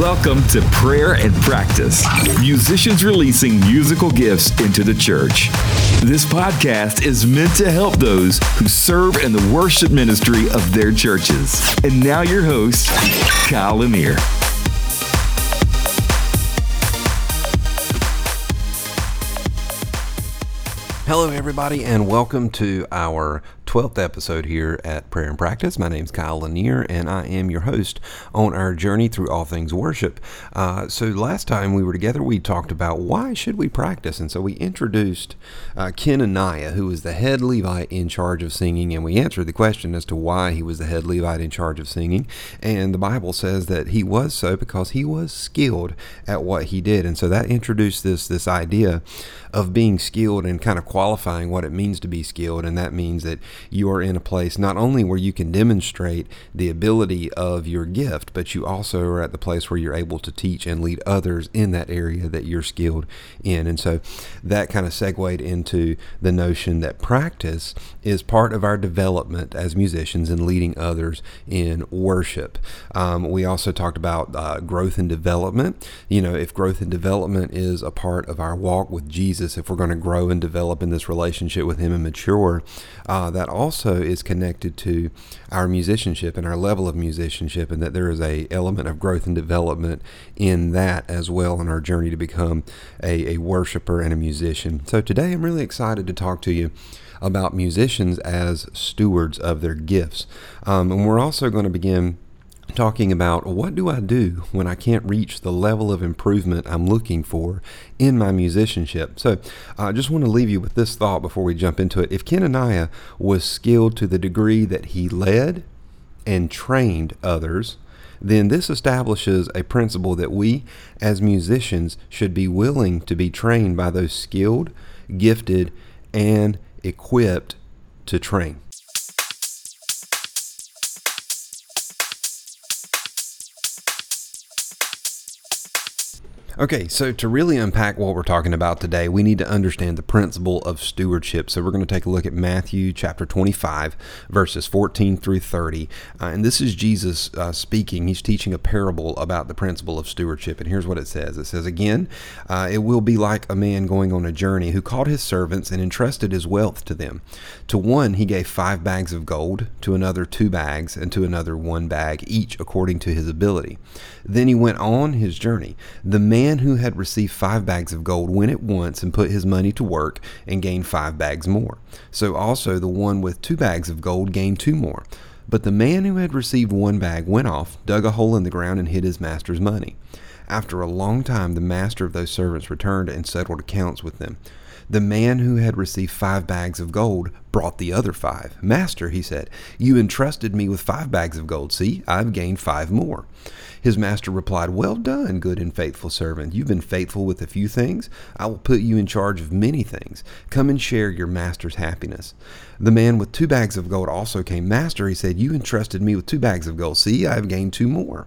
Welcome to Prayer and Practice, musicians releasing musical gifts into the church. This podcast is meant to help those who serve in the worship ministry of their churches. And now, your host, Kyle Lanier. Hello, everybody, and welcome to our 12th episode here at Prayer and Practice. My name is Kyle Lanier, and I am your host on our journey through all things worship. Uh, so last time we were together, we talked about why should we practice, and so we introduced uh, Kenaniah, who was the head Levite in charge of singing, and we answered the question as to why he was the head Levite in charge of singing. And the Bible says that he was so because he was skilled at what he did, and so that introduced this this idea of being skilled and kind of qualifying what it means to be skilled, and that means that you are in a place not only where you can demonstrate the ability of your gift, but you also are at the place where you're able to teach and lead others in that area that you're skilled in. And so that kind of segued into the notion that practice is part of our development as musicians and leading others in worship. Um, we also talked about uh, growth and development. You know, if growth and development is a part of our walk with Jesus, if we're going to grow and develop in this relationship with Him and mature, uh, that also is connected to our musicianship and our level of musicianship, and that there is a element of growth and development in that as well in our journey to become a, a worshiper and a musician. So today I'm really excited to talk to you about musicians as stewards of their gifts. Um, and we're also going to begin talking about what do I do when I can't reach the level of improvement I'm looking for in my musicianship. So I just want to leave you with this thought before we jump into it. If Kenaniah was skilled to the degree that he led and trained others, then this establishes a principle that we as musicians should be willing to be trained by those skilled, gifted, and equipped to train. Okay, so to really unpack what we're talking about today, we need to understand the principle of stewardship. So we're going to take a look at Matthew chapter 25, verses 14 through 30. Uh, and this is Jesus uh, speaking. He's teaching a parable about the principle of stewardship. And here's what it says It says, Again, uh, it will be like a man going on a journey who called his servants and entrusted his wealth to them. To one, he gave five bags of gold, to another, two bags, and to another, one bag, each according to his ability. Then he went on his journey. The man who had received five bags of gold went at once and put his money to work and gained five bags more. So also the one with two bags of gold gained two more. But the man who had received one bag went off, dug a hole in the ground, and hid his master's money. After a long time, the master of those servants returned and settled accounts with them. The man who had received five bags of gold brought the other five. Master, he said, you entrusted me with five bags of gold. See, I've gained five more. His master replied, Well done, good and faithful servant. You've been faithful with a few things. I will put you in charge of many things. Come and share your master's happiness. The man with two bags of gold also came. Master, he said, You entrusted me with two bags of gold. See, I have gained two more.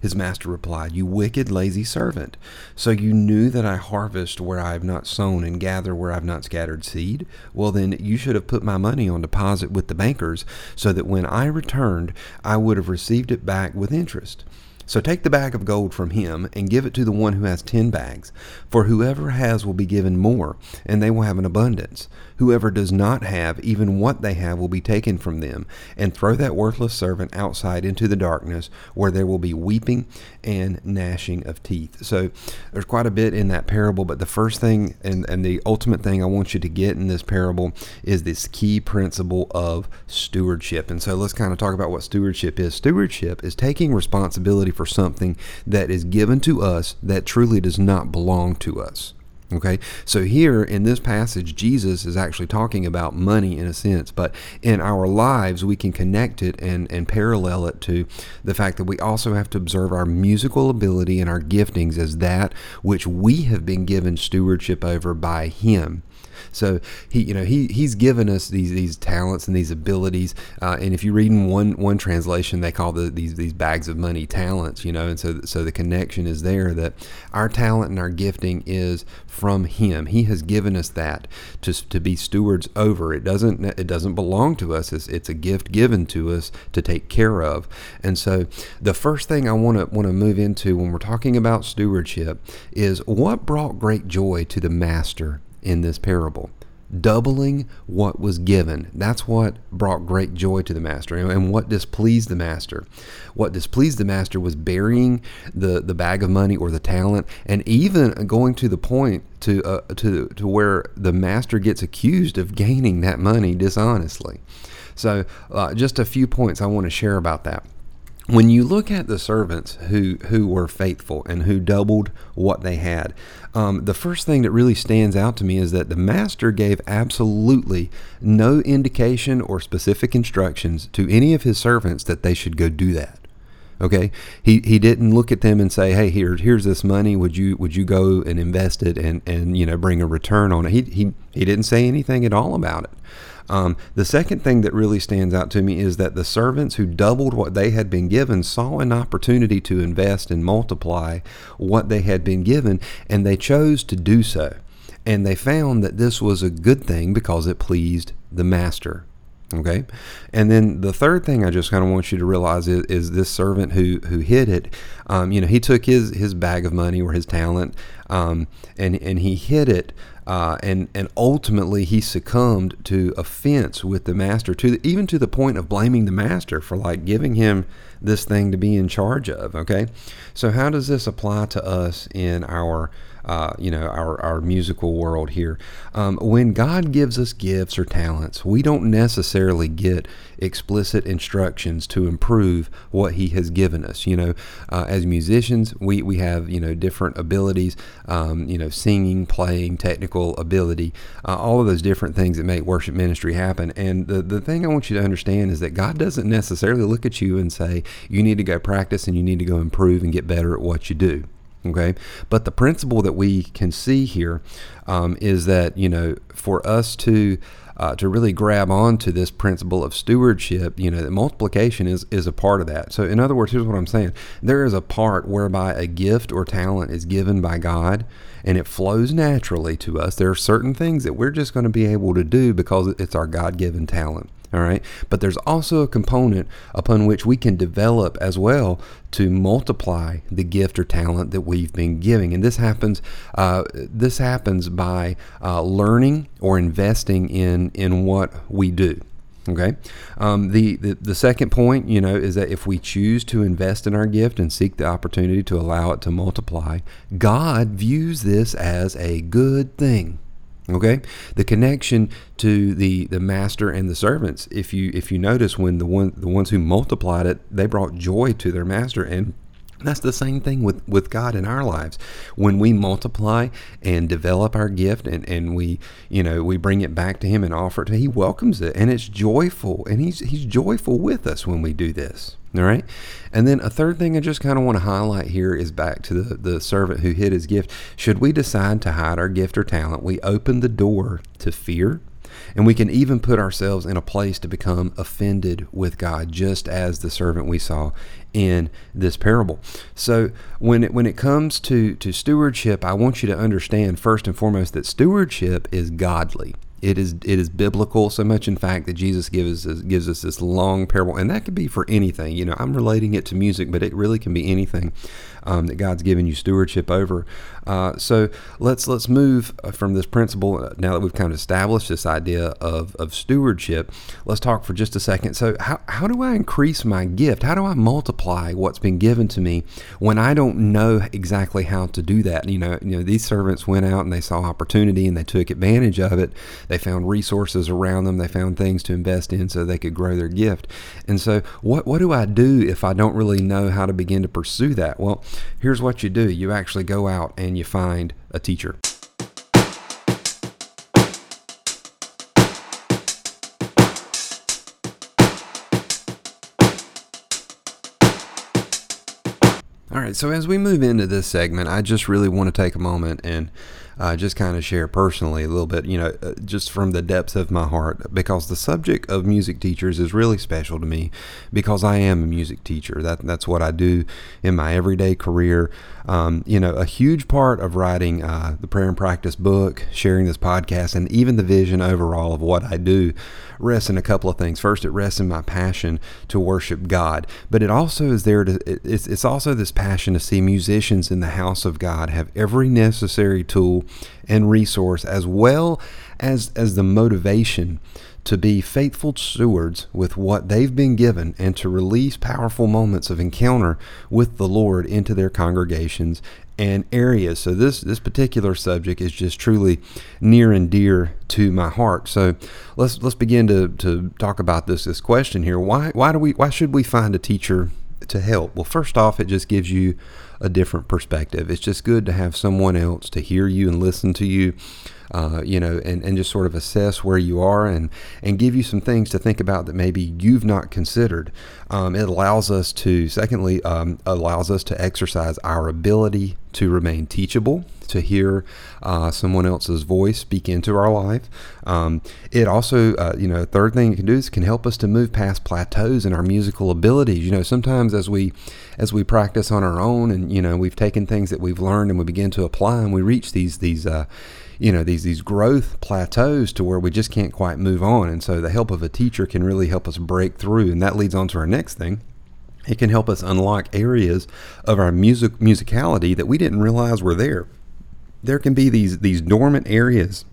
His master replied, You wicked, lazy servant. So you knew that I harvest where I have not sown and gather where I have not scattered seed? Well, then you should have put my money on deposit with the bankers, so that when I returned, I would have received it back with interest. So take the bag of gold from him and give it to the one who has ten bags. For whoever has will be given more, and they will have an abundance. Whoever does not have, even what they have will be taken from them. And throw that worthless servant outside into the darkness, where there will be weeping and gnashing of teeth. So there's quite a bit in that parable, but the first thing and, and the ultimate thing I want you to get in this parable is this key principle of stewardship. And so let's kind of talk about what stewardship is. Stewardship is taking responsibility for something that is given to us that truly does not belong to us. Okay, so here in this passage, Jesus is actually talking about money in a sense, but in our lives, we can connect it and, and parallel it to the fact that we also have to observe our musical ability and our giftings as that which we have been given stewardship over by Him. So he, you know, he he's given us these these talents and these abilities. Uh, and if you read in one one translation, they call the, these these bags of money talents. You know, and so so the connection is there that our talent and our gifting is from Him. He has given us that to to be stewards over. It doesn't it doesn't belong to us. It's, it's a gift given to us to take care of. And so the first thing I want to want to move into when we're talking about stewardship is what brought great joy to the master in this parable doubling what was given. That's what brought great joy to the master and what displeased the master. What displeased the master was burying the, the bag of money or the talent and even going to the point to, uh, to, to where the master gets accused of gaining that money dishonestly. So, uh, just a few points I want to share about that when you look at the servants who who were faithful and who doubled what they had, um, the first thing that really stands out to me is that the master gave absolutely no indication or specific instructions to any of his servants that they should go do that. Okay, he he didn't look at them and say, "Hey, here here's this money. Would you would you go and invest it and and you know bring a return on it?" He he he didn't say anything at all about it. Um, the second thing that really stands out to me is that the servants who doubled what they had been given saw an opportunity to invest and multiply what they had been given, and they chose to do so. And they found that this was a good thing because it pleased the master. Okay, and then the third thing I just kind of want you to realize is, is this servant who who hid it. Um, you know, he took his his bag of money or his talent, um, and and he hid it uh, and and ultimately he succumbed to offense with the master, to the, even to the point of blaming the master for like giving him this thing to be in charge of. Okay, so how does this apply to us in our uh, you know, our, our musical world here. Um, when God gives us gifts or talents, we don't necessarily get explicit instructions to improve what He has given us. You know, uh, as musicians, we, we have, you know, different abilities, um, you know, singing, playing, technical ability, uh, all of those different things that make worship ministry happen. And the, the thing I want you to understand is that God doesn't necessarily look at you and say, you need to go practice and you need to go improve and get better at what you do. Okay, but the principle that we can see here um, is that you know for us to uh, to really grab onto this principle of stewardship, you know, that multiplication is is a part of that. So, in other words, here's what I'm saying: there is a part whereby a gift or talent is given by God, and it flows naturally to us. There are certain things that we're just going to be able to do because it's our God-given talent. All right. But there's also a component upon which we can develop as well to multiply the gift or talent that we've been giving. And this happens. Uh, this happens by uh, learning or investing in in what we do. Okay. Um, the, the the second point, you know, is that if we choose to invest in our gift and seek the opportunity to allow it to multiply, God views this as a good thing. Okay, the connection to the the master and the servants. If you if you notice when the one the ones who multiplied it, they brought joy to their master and that's the same thing with, with God in our lives. When we multiply and develop our gift and, and we, you know, we bring it back to him and offer it to him, he welcomes it and it's joyful and he's he's joyful with us when we do this. All right. And then a third thing I just kind of want to highlight here is back to the, the servant who hid his gift. Should we decide to hide our gift or talent, we open the door to fear. And we can even put ourselves in a place to become offended with God, just as the servant we saw in this parable. So when it, when it comes to, to stewardship, I want you to understand first and foremost that stewardship is godly. It is it is biblical so much in fact that Jesus gives us gives us this long parable and that could be for anything you know I'm relating it to music but it really can be anything um, that God's given you stewardship over. Uh, so let's let's move uh, from this principle uh, now that we've kind of established this idea of, of stewardship let's talk for just a second. So how, how do I increase my gift? How do I multiply what's been given to me when I don't know exactly how to do that? You know you know these servants went out and they saw opportunity and they took advantage of it they found resources around them. They found things to invest in so they could grow their gift. And so, what, what do I do if I don't really know how to begin to pursue that? Well, here's what you do you actually go out and you find a teacher. All right, so as we move into this segment, I just really want to take a moment and uh, just kind of share personally a little bit, you know, uh, just from the depths of my heart, because the subject of music teachers is really special to me because I am a music teacher. That that's what I do in my everyday career. Um, you know, a huge part of writing uh, the prayer and practice book, sharing this podcast, and even the vision overall of what I do rests in a couple of things. First, it rests in my passion to worship God, but it also is there to. It's it's also this passion to see musicians in the house of God have every necessary tool and resource, as well as as the motivation to be faithful stewards with what they've been given and to release powerful moments of encounter with the Lord into their congregations and areas. So this this particular subject is just truly near and dear to my heart. So let's let's begin to, to talk about this this question here. Why why do we why should we find a teacher to help? Well, first off, it just gives you a different perspective. It's just good to have someone else to hear you and listen to you uh, you know, and, and just sort of assess where you are and, and give you some things to think about that maybe you've not considered. Um, it allows us to, secondly, um, allows us to exercise our ability to remain teachable, to hear uh, someone else's voice speak into our life. Um, it also, uh, you know, third thing it can do is can help us to move past plateaus in our musical abilities. You know, sometimes as we as we practice on our own, and you know, we've taken things that we've learned and we begin to apply, and we reach these these uh, you know these these growth plateaus to where we just can't quite move on. And so the help of a teacher can really help us break through and that leads on to our next thing. It can help us unlock areas of our music musicality that we didn't realize were there. There can be these these dormant areas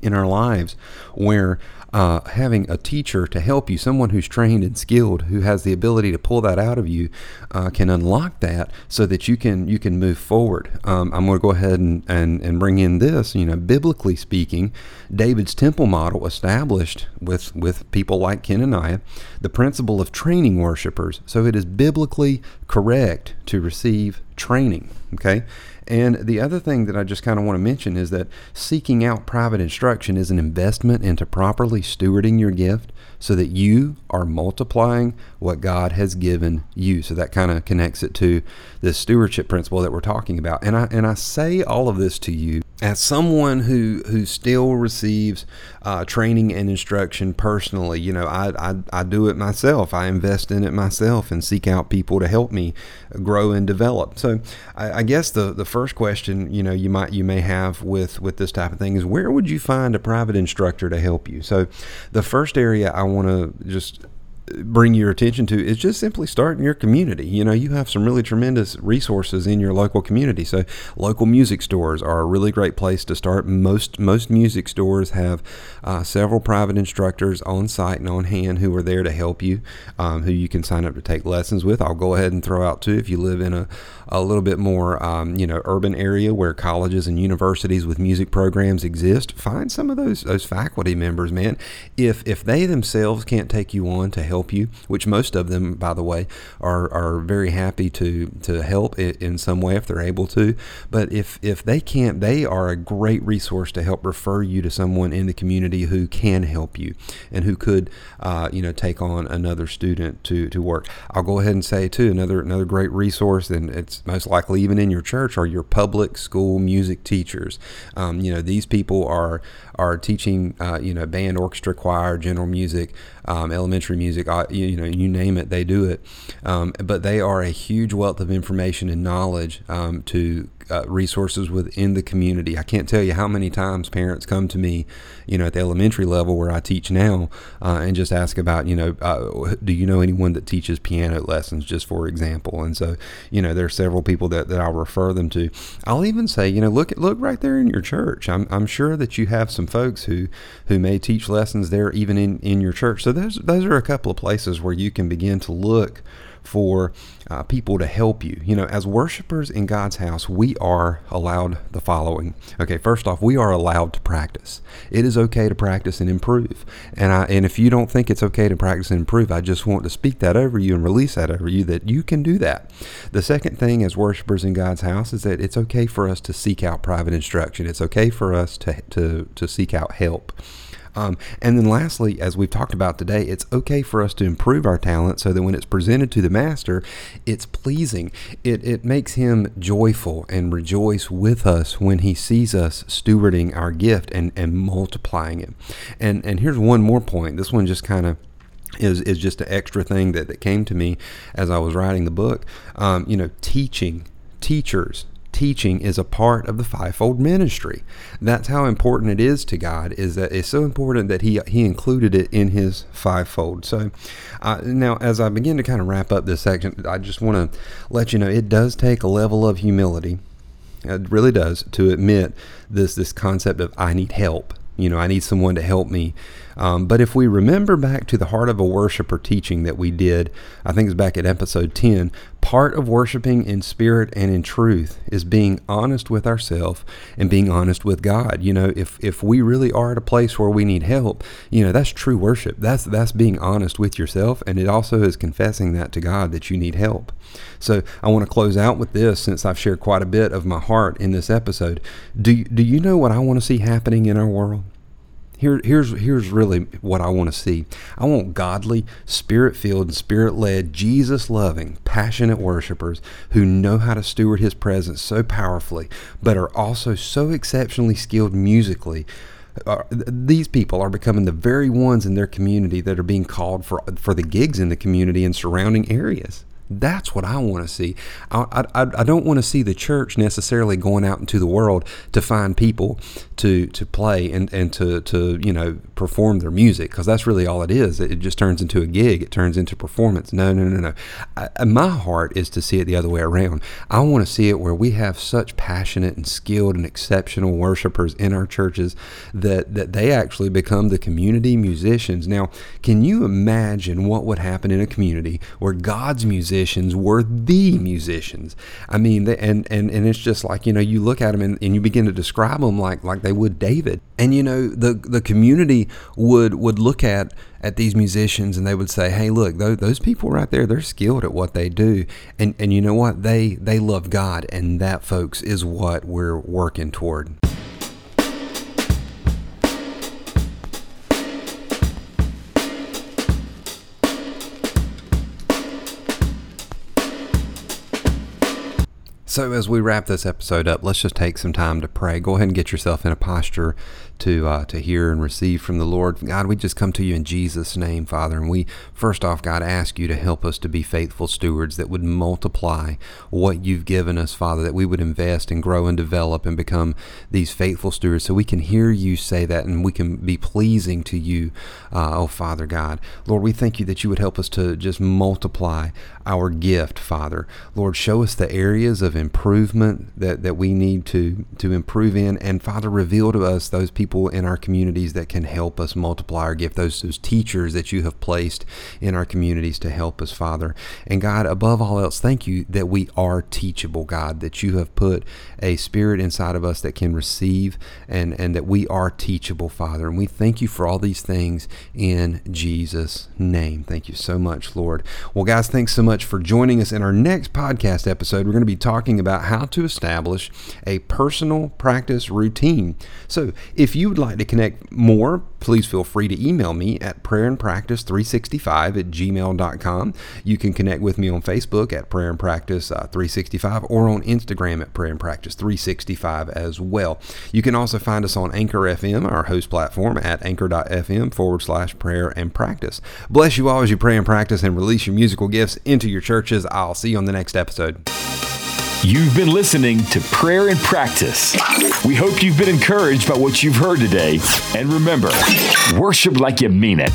in our lives where uh, having a teacher to help you, someone who's trained and skilled, who has the ability to pull that out of you, uh, can unlock that so that you can you can move forward. Um, I'm going to go ahead and, and and bring in this. You know, biblically speaking, David's temple model established with with people like Kenaniah the principle of training worshipers. So it is biblically correct to receive training. Okay, and the other thing that I just kind of want to mention is that seeking out private instruction is an investment into properly stewarding your gift so that you are multiplying what God has given you. So that kind of connects it to this stewardship principle that we're talking about. And I and I say all of this to you as someone who who still receives uh, training and instruction personally. You know, I, I I do it myself. I invest in it myself and seek out people to help me grow and develop. So I, I guess the the first question you know you might you may have with with this type of thing is where would you find a private instructor to help you? So the first area I want to just bring your attention to is just simply start in your community. You know, you have some really tremendous resources in your local community. So, local music stores are a really great place to start. Most most music stores have uh, several private instructors on site and on hand who are there to help you, um, who you can sign up to take lessons with. I'll go ahead and throw out too if you live in a, a little bit more um, you know urban area where colleges and universities with music programs exist. Find some of those those faculty members, man. If if they themselves can't take you on to help you, which most of them, by the way, are, are very happy to, to help in some way if they're able to. But if, if they can't, they are a great resource to help refer you to someone in the community who can help you and who could, uh, you know, take on another student to, to work. I'll go ahead and say too, another, another great resource, and it's most likely even in your church, are your public school music teachers. Um, you know, these people are, are teaching, uh, you know, band, orchestra, choir, general music, um, elementary music, you, you, know, you name it, they do it. Um, but they are a huge wealth of information and knowledge um, to uh, resources within the community. I can't tell you how many times parents come to me, you know, at the elementary level where I teach now, uh, and just ask about, you know, uh, do you know anyone that teaches piano lessons, just for example? And so, you know, there are several people that, that I'll refer them to. I'll even say, you know, look at look right there in your church. I'm, I'm sure that you have some folks who who may teach lessons there even in in your church. So those those are a couple of places where you can begin to look for uh, people to help you. You know, as worshipers in God's house, we are allowed the following. Okay, first off, we are allowed to practice. It is okay to practice and improve. And I and if you don't think it's okay to practice and improve, I just want to speak that over you and release that over you that you can do that. The second thing as worshipers in God's house is that it's okay for us to seek out private instruction. It's okay for us to to to seek out help. Um, and then lastly, as we've talked about today, it's okay for us to improve our talent so that when it's presented to the master, it's pleasing. It, it makes him joyful and rejoice with us when he sees us stewarding our gift and, and multiplying it. And, and here's one more point. This one just kind of is, is just an extra thing that, that came to me as I was writing the book. Um, you know, teaching, teachers, teaching is a part of the fivefold ministry. That's how important it is to God. Is that it's so important that He He included it in His fivefold. So uh, now, as I begin to kind of wrap up this section, I just want to let you know it does take a level of humility. It really does to admit this this concept of I need help. You know, I need someone to help me um, but if we remember back to the Heart of a Worshiper teaching that we did, I think it's back at episode 10, part of worshiping in spirit and in truth is being honest with ourselves and being honest with God. You know, if if we really are at a place where we need help, you know, that's true worship. That's that's being honest with yourself and it also is confessing that to God that you need help. So, I want to close out with this since I've shared quite a bit of my heart in this episode. Do do you know what I want to see happening in our world? Here, here's here's really what I want to see. I want godly, spirit-filled, spirit-led, Jesus-loving, passionate worshipers who know how to steward His presence so powerfully, but are also so exceptionally skilled musically. Uh, these people are becoming the very ones in their community that are being called for for the gigs in the community and surrounding areas. That's what I want to see. I, I, I don't want to see the church necessarily going out into the world to find people to to play and, and to, to you know perform their music because that's really all it is. It just turns into a gig. It turns into performance. No, no, no, no. I, my heart is to see it the other way around. I want to see it where we have such passionate and skilled and exceptional worshipers in our churches that that they actually become the community musicians. Now, can you imagine what would happen in a community where God's musicians were the musicians. I mean, they, and, and, and it's just like, you know, you look at them and, and you begin to describe them like, like they would David. And, you know, the, the community would, would look at, at these musicians and they would say, Hey, look, those, those people right there, they're skilled at what they do. And, and you know what? They, they love God. And that, folks, is what we're working toward. So, as we wrap this episode up, let's just take some time to pray. Go ahead and get yourself in a posture to uh, to hear and receive from the Lord. God, we just come to you in Jesus' name, Father, and we first off, God, ask you to help us to be faithful stewards that would multiply what you've given us, Father, that we would invest and grow and develop and become these faithful stewards, so we can hear you say that and we can be pleasing to you, uh, oh Father God, Lord, we thank you that you would help us to just multiply our gift, Father, Lord, show us the areas of improvement that that we need to to improve in, and Father, reveal to us those people people in our communities that can help us multiply our gift, those, those teachers that you have placed in our communities to help us, Father. And God, above all else, thank you that we are teachable, God, that you have put a spirit inside of us that can receive and, and that we are teachable, Father. And we thank you for all these things in Jesus' name. Thank you so much, Lord. Well, guys, thanks so much for joining us in our next podcast episode. We're going to be talking about how to establish a personal practice routine. So if you would like to connect more, please feel free to email me at prayerandpractice365 at gmail.com. You can connect with me on Facebook at Prayer and Practice uh, 365 or on Instagram at Prayer and Practice 365 as well. You can also find us on Anchor FM, our host platform, at anchor.fm forward slash prayer and practice. Bless you all as you pray and practice and release your musical gifts into your churches. I'll see you on the next episode. You've been listening to Prayer and Practice. We hope you've been encouraged by what you've heard today. And remember, worship like you mean it.